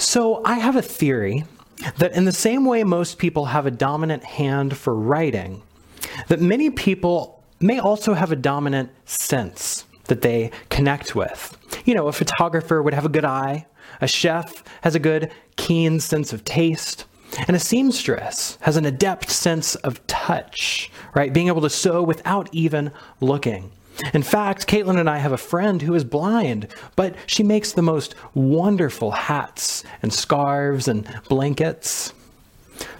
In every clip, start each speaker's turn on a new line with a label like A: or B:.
A: So, I have a theory that in the same way most people have a dominant hand for writing, that many people may also have a dominant sense that they connect with. You know, a photographer would have a good eye, a chef has a good, keen sense of taste, and a seamstress has an adept sense of touch, right? Being able to sew without even looking. In fact, Caitlin and I have a friend who is blind, but she makes the most wonderful hats and scarves and blankets.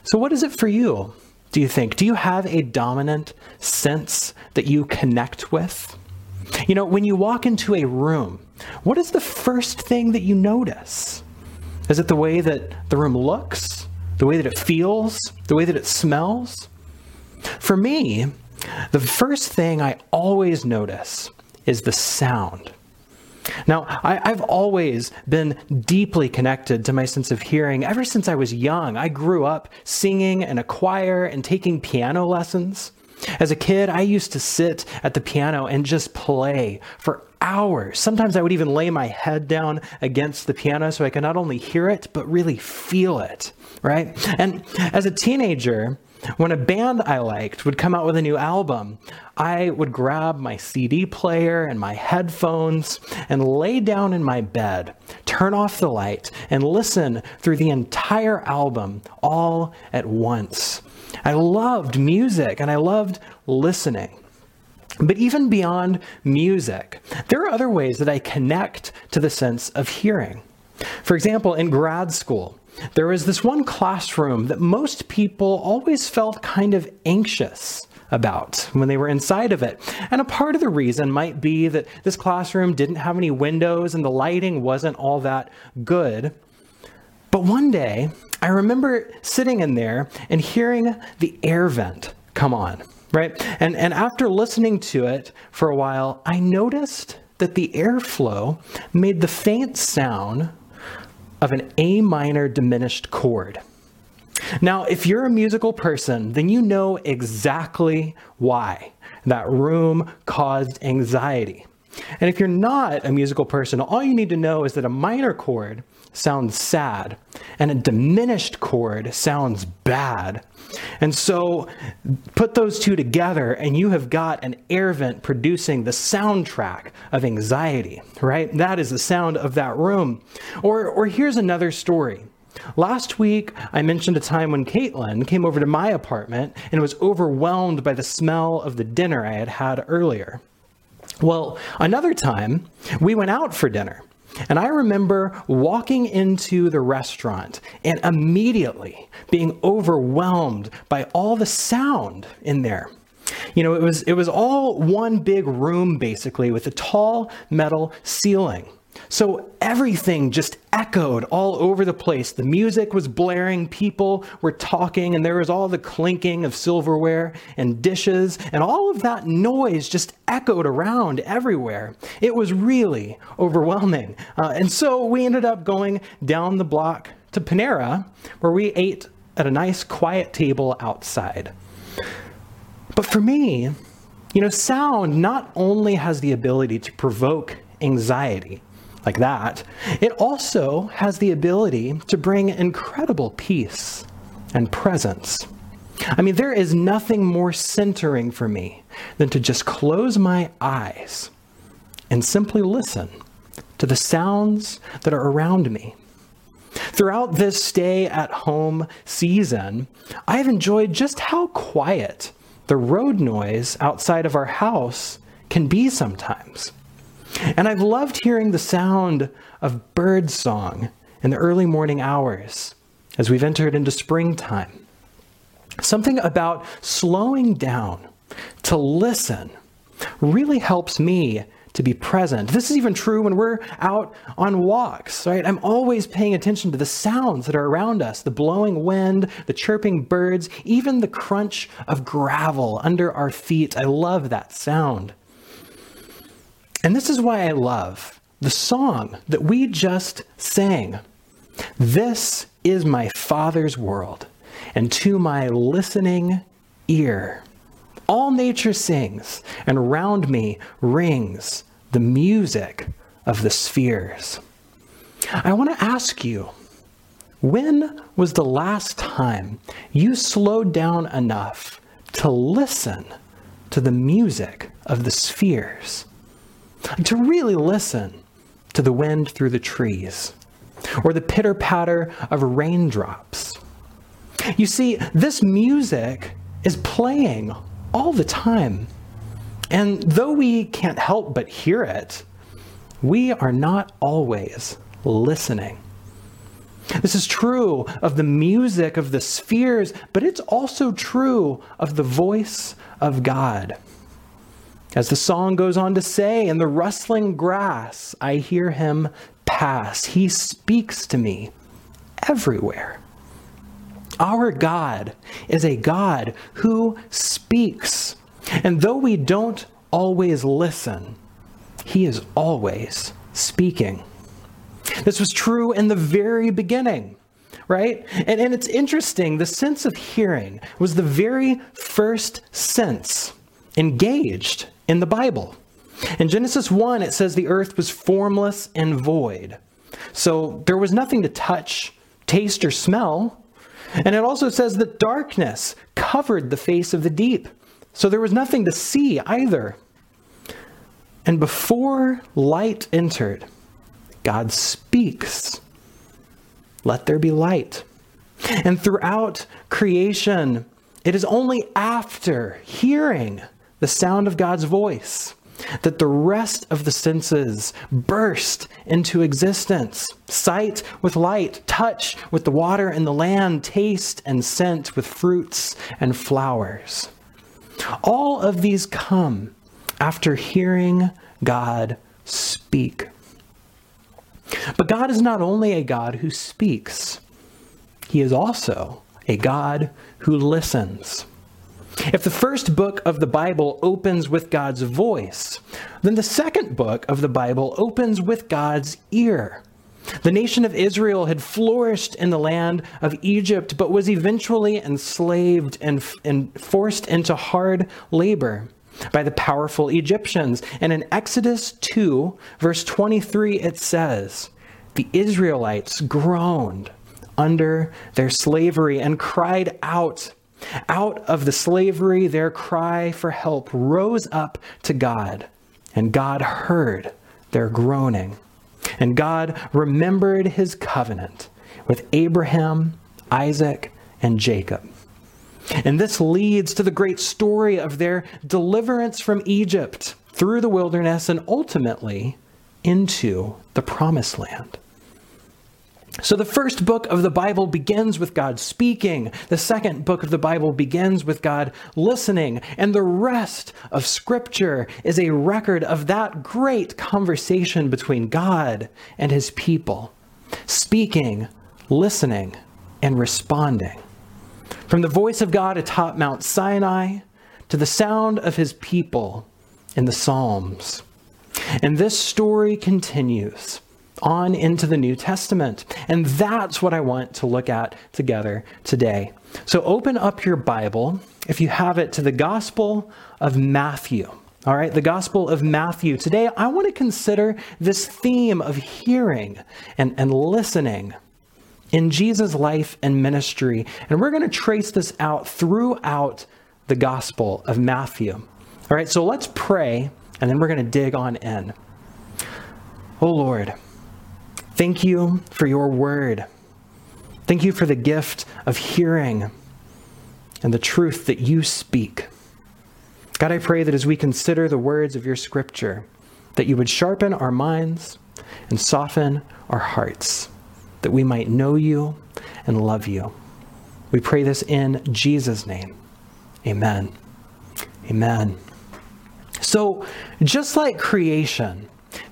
A: So, what is it for you, do you think? Do you have a dominant sense that you connect with? You know, when you walk into a room, what is the first thing that you notice? Is it the way that the room looks? The way that it feels? The way that it smells? For me, the first thing I always notice is the sound. Now, I, have always been deeply connected to my sense of hearing ever since I was young. I grew up singing in a choir and taking piano lessons. As a kid, I used to sit at the piano and just play for hours. Sometimes I would even lay my head down against the piano so I could not only hear it, but really feel it, right? And as a teenager, when a band I liked would come out with a new album, I would grab my CD player and my headphones and lay down in my bed, turn off the light, and listen through the entire album all at once. I loved music and I loved listening. But even beyond music, there are other ways that I connect to the sense of hearing. For example, in grad school, there was this one classroom that most people always felt kind of anxious about when they were inside of it. And a part of the reason might be that this classroom didn't have any windows and the lighting wasn't all that good. But one day, I remember sitting in there and hearing the air vent come on, right? And, and after listening to it for a while, I noticed that the airflow made the faint sound of an A minor diminished chord. Now, if you're a musical person, then you know exactly why that room caused anxiety. And if you're not a musical person, all you need to know is that a minor chord sounds sad and a diminished chord sounds bad. And so put those two together, and you have got an air vent producing the soundtrack of anxiety, right? That is the sound of that room. Or, or here's another story. Last week, I mentioned a time when Caitlin came over to my apartment and was overwhelmed by the smell of the dinner I had had earlier. Well, another time, we went out for dinner. And I remember walking into the restaurant and immediately being overwhelmed by all the sound in there. You know, it was it was all one big room basically with a tall metal ceiling. So everything just echoed all over the place. The music was blaring, people were talking, and there was all the clinking of silverware and dishes, and all of that noise just echoed around everywhere. It was really overwhelming. Uh, and so we ended up going down the block to Panera, where we ate at a nice quiet table outside. But for me, you know, sound not only has the ability to provoke anxiety, like that, it also has the ability to bring incredible peace and presence. I mean, there is nothing more centering for me than to just close my eyes and simply listen to the sounds that are around me. Throughout this stay at home season, I've enjoyed just how quiet the road noise outside of our house can be sometimes. And I've loved hearing the sound of bird song in the early morning hours as we've entered into springtime. Something about slowing down to listen really helps me to be present. This is even true when we're out on walks, right? I'm always paying attention to the sounds that are around us the blowing wind, the chirping birds, even the crunch of gravel under our feet. I love that sound. And this is why I love the song that we just sang. This is my Father's world, and to my listening ear, all nature sings, and around me rings the music of the spheres. I want to ask you When was the last time you slowed down enough to listen to the music of the spheres? To really listen to the wind through the trees or the pitter patter of raindrops. You see, this music is playing all the time. And though we can't help but hear it, we are not always listening. This is true of the music of the spheres, but it's also true of the voice of God. As the song goes on to say, in the rustling grass, I hear him pass. He speaks to me everywhere. Our God is a God who speaks. And though we don't always listen, He is always speaking. This was true in the very beginning, right? And, and it's interesting, the sense of hearing was the very first sense engaged in the Bible. In Genesis 1, it says the earth was formless and void. So there was nothing to touch, taste, or smell. And it also says that darkness covered the face of the deep. So there was nothing to see either. And before light entered, God speaks, Let there be light. And throughout creation, it is only after hearing the sound of God's voice that the rest of the senses burst into existence sight with light, touch with the water and the land, taste and scent with fruits and flowers. All of these come after hearing God speak. But God is not only a God who speaks, He is also a God who listens. If the first book of the Bible opens with God's voice, then the second book of the Bible opens with God's ear. The nation of Israel had flourished in the land of Egypt, but was eventually enslaved and, and forced into hard labor by the powerful Egyptians. And in Exodus 2, verse 23, it says, The Israelites groaned under their slavery and cried out. Out of the slavery, their cry for help rose up to God, and God heard their groaning. And God remembered his covenant with Abraham, Isaac, and Jacob. And this leads to the great story of their deliverance from Egypt through the wilderness and ultimately into the promised land. So, the first book of the Bible begins with God speaking. The second book of the Bible begins with God listening. And the rest of Scripture is a record of that great conversation between God and his people speaking, listening, and responding. From the voice of God atop Mount Sinai to the sound of his people in the Psalms. And this story continues on into the New Testament. And that's what I want to look at together today. So open up your Bible, if you have it, to the Gospel of Matthew. All right, the Gospel of Matthew. Today, I want to consider this theme of hearing and, and listening in Jesus' life and ministry. And we're going to trace this out throughout the Gospel of Matthew. All right, so let's pray, and then we're going to dig on in. Oh Lord, thank you for your word. Thank you for the gift of hearing and the truth that you speak. God, I pray that as we consider the words of your scripture, that you would sharpen our minds and soften our hearts that we might know you and love you. We pray this in Jesus' name. Amen. Amen. So, just like creation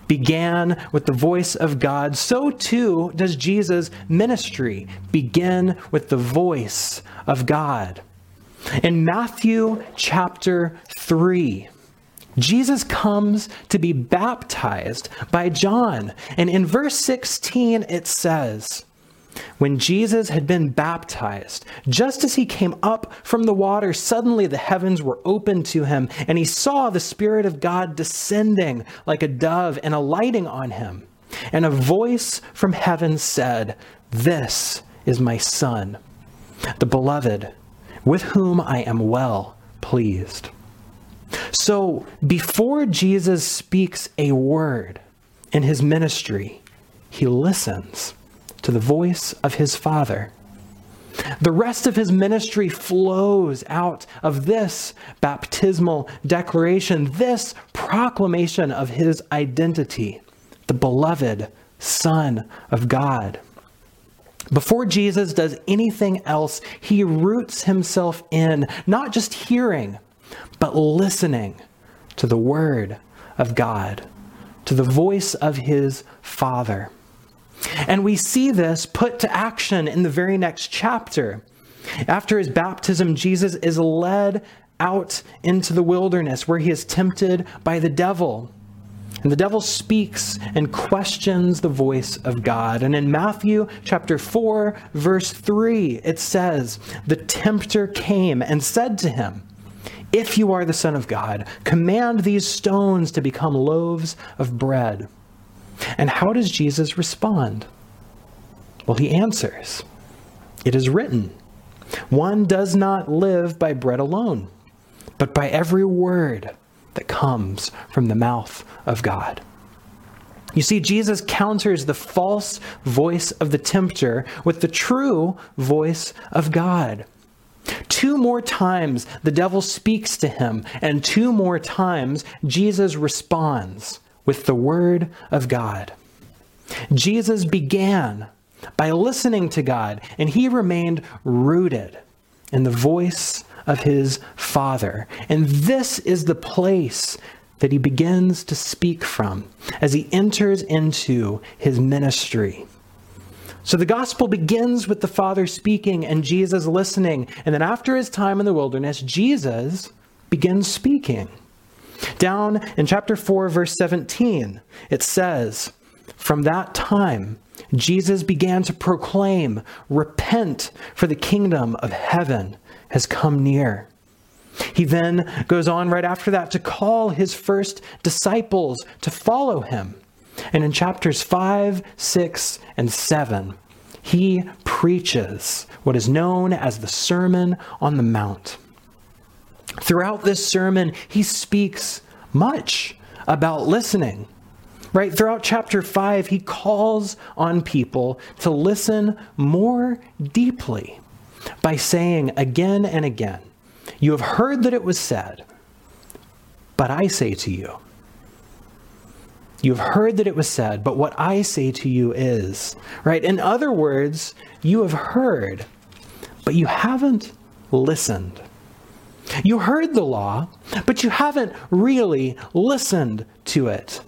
A: began with the voice of God, so too does Jesus' ministry begin with the voice of God. In Matthew chapter 3, Jesus comes to be baptized by John. And in verse 16, it says, when Jesus had been baptized, just as he came up from the water, suddenly the heavens were opened to him, and he saw the Spirit of God descending like a dove and alighting on him. And a voice from heaven said, This is my Son, the beloved, with whom I am well pleased. So before Jesus speaks a word in his ministry, he listens to the voice of his Father. The rest of his ministry flows out of this baptismal declaration, this proclamation of his identity, the beloved Son of God. Before Jesus does anything else, he roots himself in not just hearing, but listening to the word of God, to the voice of his Father. And we see this put to action in the very next chapter. After his baptism, Jesus is led out into the wilderness where he is tempted by the devil. And the devil speaks and questions the voice of God. And in Matthew chapter 4, verse 3, it says, The tempter came and said to him, If you are the Son of God, command these stones to become loaves of bread. And how does Jesus respond? Well, he answers, It is written, one does not live by bread alone, but by every word that comes from the mouth of God. You see, Jesus counters the false voice of the tempter with the true voice of God. Two more times the devil speaks to him, and two more times Jesus responds with the Word of God. Jesus began by listening to God, and he remained rooted in the voice of his Father. And this is the place that he begins to speak from as he enters into his ministry. So the gospel begins with the Father speaking and Jesus listening. And then after his time in the wilderness, Jesus begins speaking. Down in chapter 4, verse 17, it says, From that time, Jesus began to proclaim, Repent, for the kingdom of heaven has come near. He then goes on right after that to call his first disciples to follow him. And in chapters 5, 6, and 7, he preaches what is known as the Sermon on the Mount. Throughout this sermon, he speaks much about listening. Right? Throughout chapter 5, he calls on people to listen more deeply by saying again and again, You have heard that it was said, but I say to you. You have heard that it was said, but what I say to you is, right? In other words, you have heard, but you haven't listened. You heard the law, but you haven't really listened to it.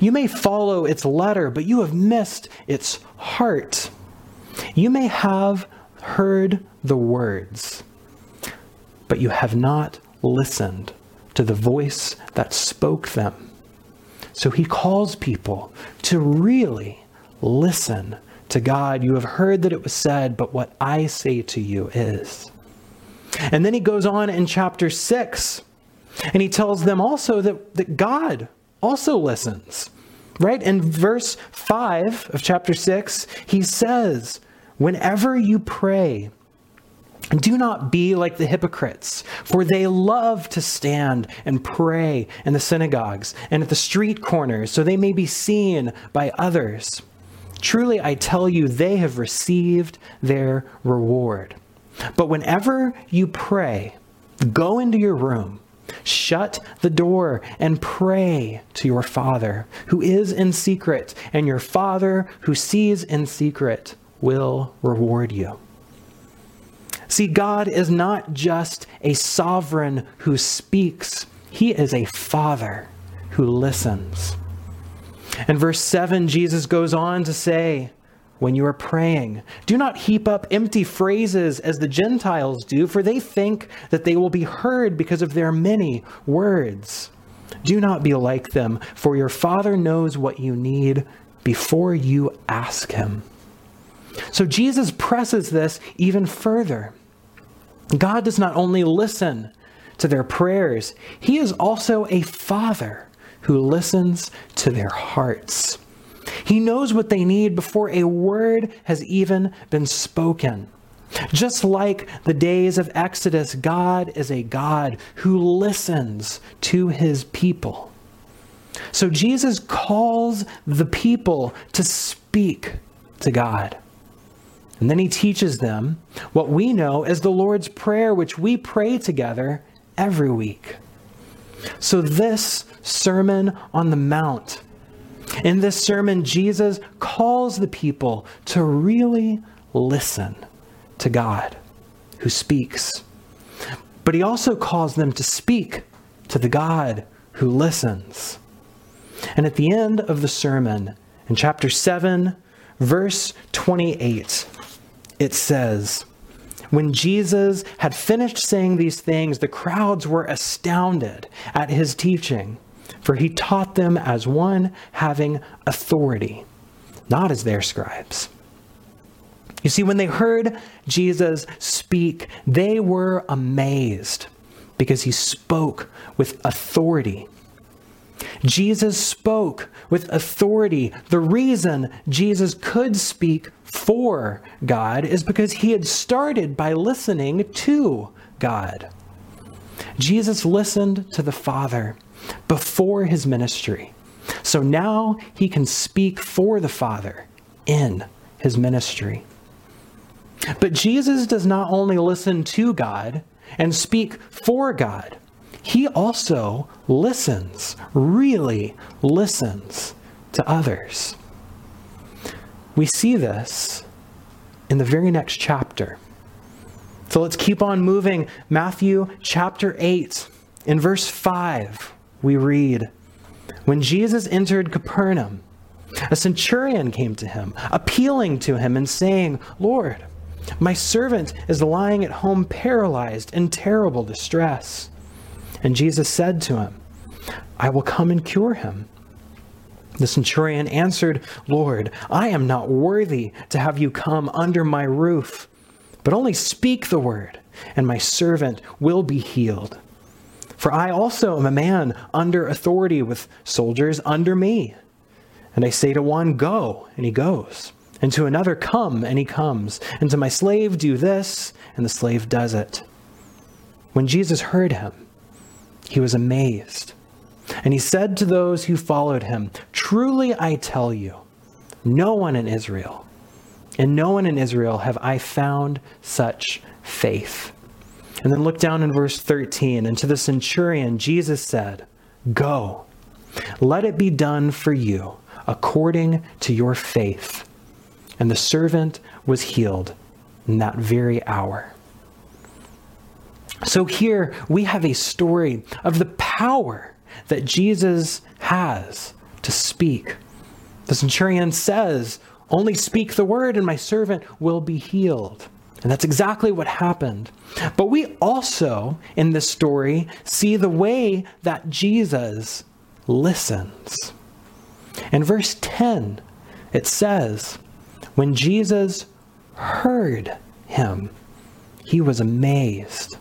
A: You may follow its letter, but you have missed its heart. You may have heard the words, but you have not listened to the voice that spoke them. So he calls people to really listen to God. You have heard that it was said, but what I say to you is. And then he goes on in chapter 6, and he tells them also that, that God also listens. Right? In verse 5 of chapter 6, he says, Whenever you pray, do not be like the hypocrites, for they love to stand and pray in the synagogues and at the street corners, so they may be seen by others. Truly, I tell you, they have received their reward. But whenever you pray, go into your room, shut the door, and pray to your Father who is in secret, and your Father who sees in secret will reward you. See, God is not just a sovereign who speaks, He is a Father who listens. In verse 7, Jesus goes on to say, when you are praying. Do not heap up empty phrases as the Gentiles do, for they think that they will be heard because of their many words. Do not be like them, for your Father knows what you need before you ask Him. So Jesus presses this even further. God does not only listen to their prayers, He is also a Father who listens to their hearts. He knows what they need before a word has even been spoken. Just like the days of Exodus, God is a God who listens to his people. So Jesus calls the people to speak to God. And then he teaches them what we know as the Lord's Prayer, which we pray together every week. So, this Sermon on the Mount, in this sermon, Jesus calls the people to really listen to God who speaks. But he also calls them to speak to the God who listens. And at the end of the sermon, in chapter 7, verse 28, it says, When Jesus had finished saying these things, the crowds were astounded at his teaching, for he taught them as one having authority, not as their scribes. You see, when they heard Jesus speak, they were amazed because he spoke with authority. Jesus spoke with authority. The reason Jesus could speak for God is because he had started by listening to God. Jesus listened to the Father before his ministry. So now he can speak for the Father in his ministry. But Jesus does not only listen to God and speak for God, he also listens, really listens to others. We see this in the very next chapter. So let's keep on moving. Matthew chapter 8, in verse 5, we read When Jesus entered Capernaum, a centurion came to him, appealing to him and saying, Lord, my servant is lying at home paralyzed in terrible distress. And Jesus said to him, I will come and cure him. The centurion answered, Lord, I am not worthy to have you come under my roof, but only speak the word, and my servant will be healed. For I also am a man under authority with soldiers under me. And I say to one, Go, and he goes, and to another, Come, and he comes, and to my slave, Do this, and the slave does it. When Jesus heard him, he was amazed and he said to those who followed him, Truly I tell you, no one in Israel, and no one in Israel have I found such faith. And then look down in verse 13. And to the centurion, Jesus said, Go, let it be done for you according to your faith. And the servant was healed in that very hour. So here we have a story of the power that Jesus has to speak. The centurion says, Only speak the word, and my servant will be healed. And that's exactly what happened. But we also, in this story, see the way that Jesus listens. In verse 10, it says, When Jesus heard him, he was amazed.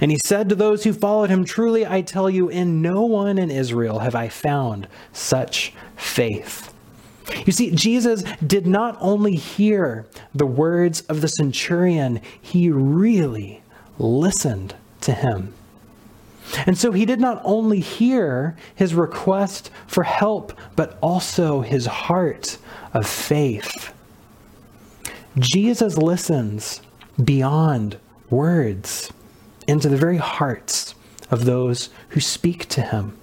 A: And he said to those who followed him, Truly I tell you, in no one in Israel have I found such faith. You see, Jesus did not only hear the words of the centurion, he really listened to him. And so he did not only hear his request for help, but also his heart of faith. Jesus listens beyond words into the very hearts of those who speak to him.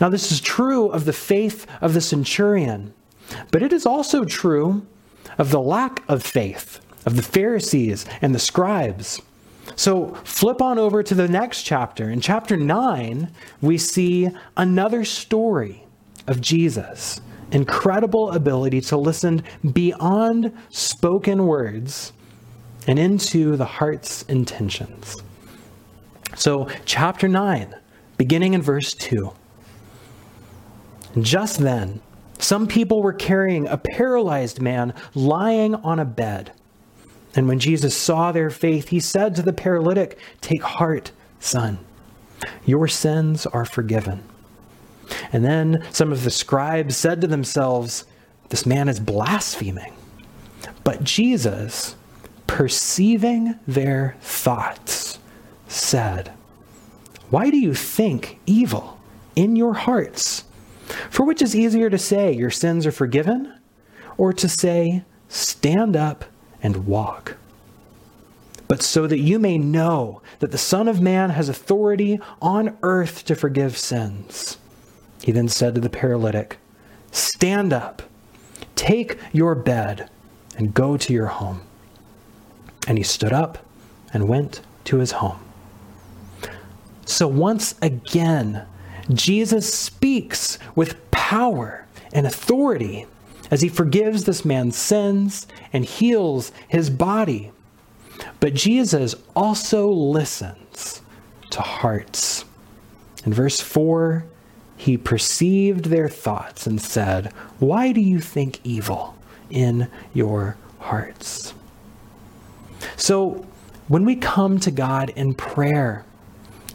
A: Now, this is true of the faith of the centurion, but it is also true of the lack of faith of the Pharisees and the scribes. So, flip on over to the next chapter. In chapter 9, we see another story of Jesus' incredible ability to listen beyond spoken words and into the heart's intentions. So, chapter 9, beginning in verse 2. Just then, some people were carrying a paralyzed man lying on a bed. And when Jesus saw their faith, he said to the paralytic, Take heart, son, your sins are forgiven. And then some of the scribes said to themselves, This man is blaspheming. But Jesus, perceiving their thoughts, said, Why do you think evil in your hearts? For which is easier to say, Your sins are forgiven, or to say, Stand up and walk? But so that you may know that the Son of Man has authority on earth to forgive sins. He then said to the paralytic, Stand up, take your bed, and go to your home. And he stood up and went to his home. So once again, Jesus speaks with power and authority as he forgives this man's sins and heals his body. But Jesus also listens to hearts. In verse 4, he perceived their thoughts and said, Why do you think evil in your hearts? So, when we come to God in prayer,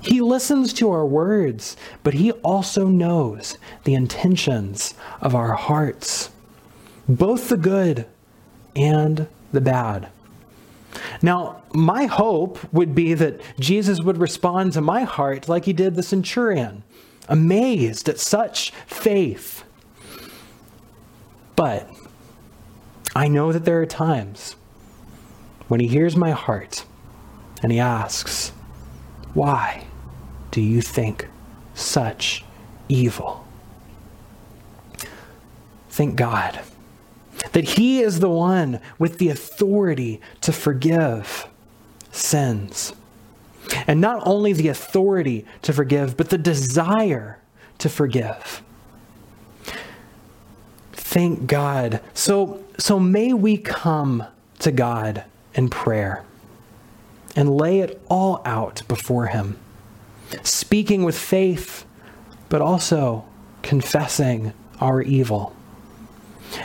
A: He listens to our words, but He also knows the intentions of our hearts, both the good and the bad. Now, my hope would be that Jesus would respond to my heart like he did the centurion amazed at such faith. But I know that there are times when he hears my heart and he asks, Why do you think such evil? Thank God that he is the one with the authority to forgive sins. And not only the authority to forgive, but the desire to forgive. Thank God. So, so may we come to God in prayer and lay it all out before Him, speaking with faith, but also confessing our evil.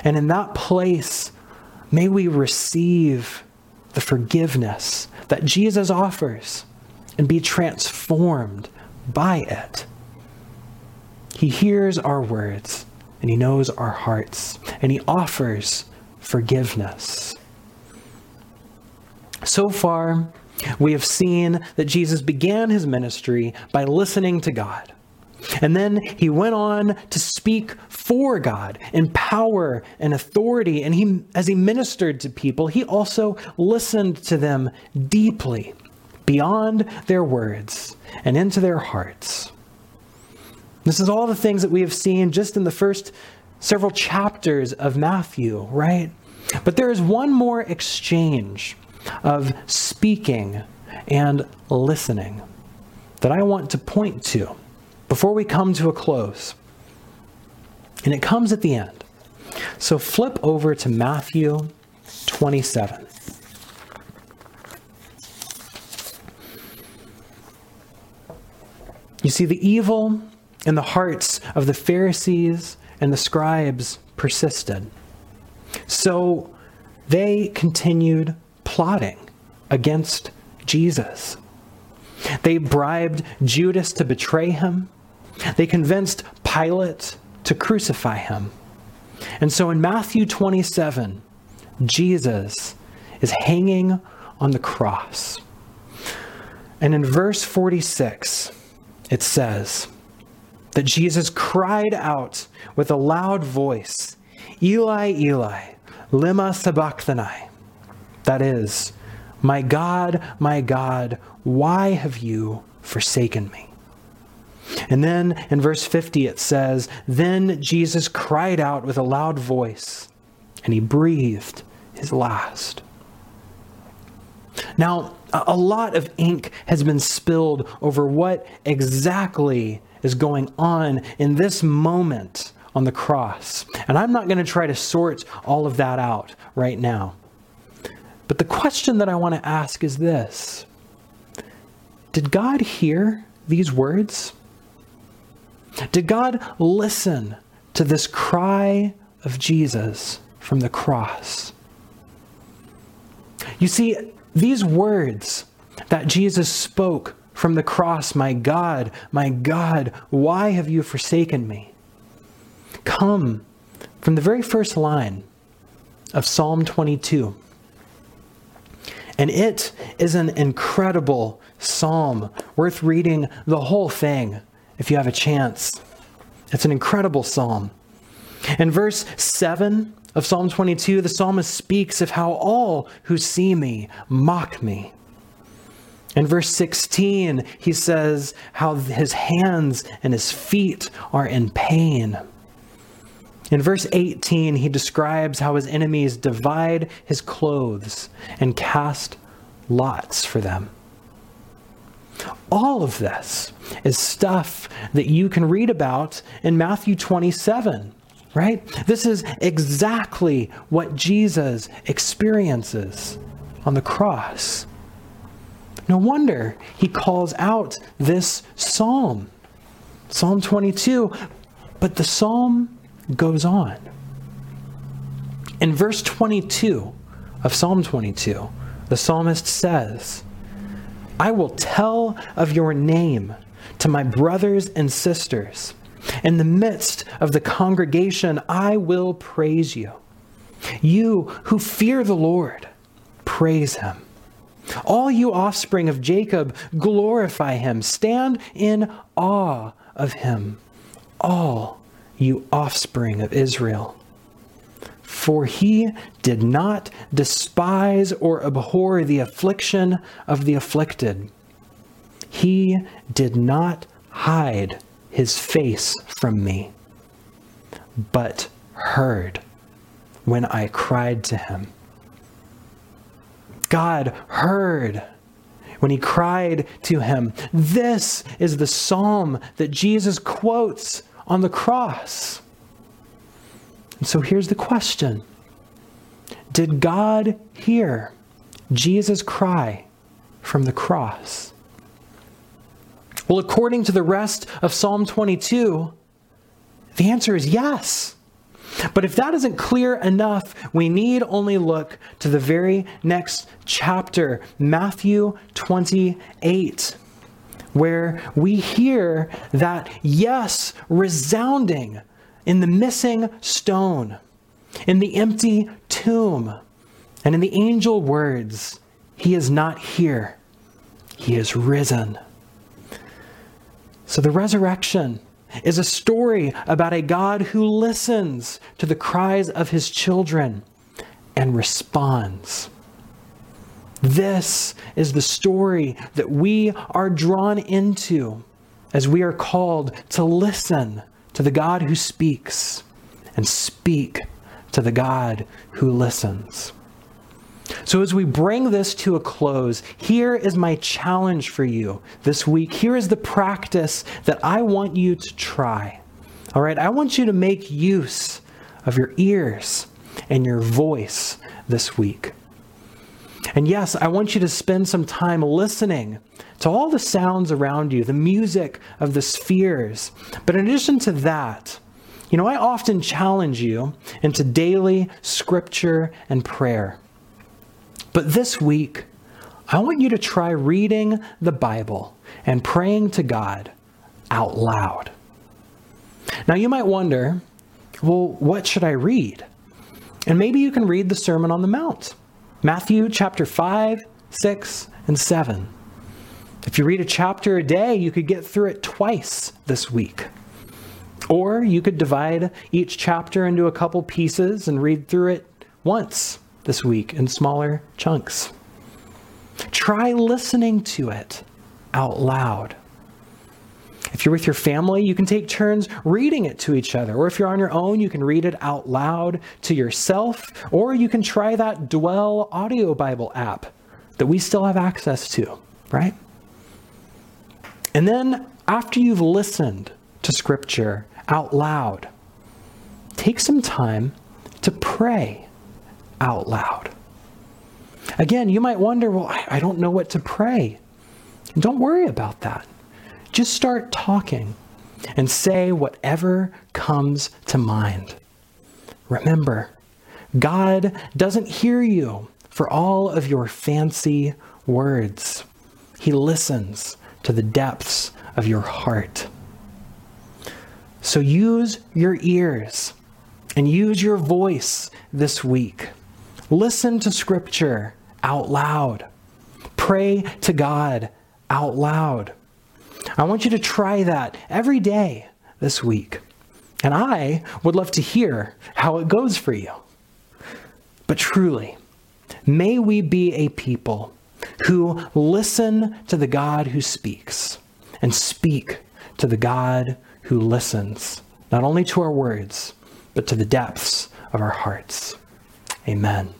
A: And in that place, may we receive the forgiveness that Jesus offers and be transformed by it. He hears our words and he knows our hearts and he offers forgiveness. So far, we have seen that Jesus began his ministry by listening to God. And then he went on to speak for God in power and authority. And he, as he ministered to people, he also listened to them deeply beyond their words and into their hearts. This is all the things that we have seen just in the first several chapters of Matthew, right? But there is one more exchange of speaking and listening that I want to point to before we come to a close. And it comes at the end. So flip over to Matthew 27. You see, the evil in the hearts of the Pharisees and the scribes persisted. So they continued plotting against Jesus. They bribed Judas to betray him. They convinced Pilate to crucify him. And so in Matthew 27, Jesus is hanging on the cross. And in verse 46, it says that Jesus cried out with a loud voice, Eli, Eli, lema sabachthani. That is, my God, my God, why have you forsaken me? And then in verse 50 it says, Then Jesus cried out with a loud voice, and he breathed his last. Now, a lot of ink has been spilled over what exactly is going on in this moment on the cross. And I'm not going to try to sort all of that out right now. But the question that I want to ask is this Did God hear these words? Did God listen to this cry of Jesus from the cross? You see, these words that Jesus spoke from the cross, My God, my God, why have you forsaken me? Come from the very first line of Psalm 22. And it is an incredible psalm worth reading the whole thing if you have a chance. It's an incredible psalm. In verse 7 of Psalm 22, the psalmist speaks of how all who see me mock me. In verse 16, he says how his hands and his feet are in pain. In verse 18, he describes how his enemies divide his clothes and cast lots for them. All of this is stuff that you can read about in Matthew 27, right? This is exactly what Jesus experiences on the cross. No wonder he calls out this psalm, Psalm 22. But the psalm goes on. In verse 22 of Psalm 22, the psalmist says, I will tell of your name to my brothers and sisters. In the midst of the congregation, I will praise you. You who fear the Lord, praise him. All you offspring of Jacob, glorify him. Stand in awe of him. All you offspring of Israel. For he did not despise or abhor the affliction of the afflicted. He did not hide his face from me, but heard when I cried to him. God heard when he cried to him. This is the psalm that Jesus quotes on the cross. And so here's the question Did God hear Jesus' cry from the cross? Well, according to the rest of Psalm 22, the answer is yes. But if that isn't clear enough, we need only look to the very next chapter, Matthew 28, where we hear that yes, resounding in the missing stone, in the empty tomb, and in the angel words, He is not here, He is risen. So the resurrection is a story about a God who listens to the cries of his children and responds. This is the story that we are drawn into as we are called to listen to the God who speaks and speak to the God who listens. So, as we bring this to a close, here is my challenge for you this week. Here is the practice that I want you to try. All right, I want you to make use of your ears and your voice this week. And yes, I want you to spend some time listening to all the sounds around you, the music of the spheres. But in addition to that, you know, I often challenge you into daily scripture and prayer. But this week, I want you to try reading the Bible and praying to God out loud. Now, you might wonder, well, what should I read? And maybe you can read the Sermon on the Mount Matthew chapter 5, 6, and 7. If you read a chapter a day, you could get through it twice this week. Or you could divide each chapter into a couple pieces and read through it once this week in smaller chunks. Try listening to it out loud. If you're with your family, you can take turns reading it to each other. Or if you're on your own, you can read it out loud to yourself. Or you can try that Dwell Audio Bible app that we still have access to, right? And then after you've listened to Scripture out loud, take some time to pray out loud. Again, you might wonder, well, I, don't know what to pray. Don't worry about that. Just start talking and say whatever comes to mind. Remember, God doesn't hear you for all of your fancy words. He listens to the depths of your heart. So use your ears and use your voice this week. Listen to Scripture out loud. Pray to God out loud. I want you to try that every day this week. And I would love to hear how it goes for you. But truly, may we be a people who listen to the God who speaks and speak to the God who listens, not only to our words, but to the depths of our hearts. Amen.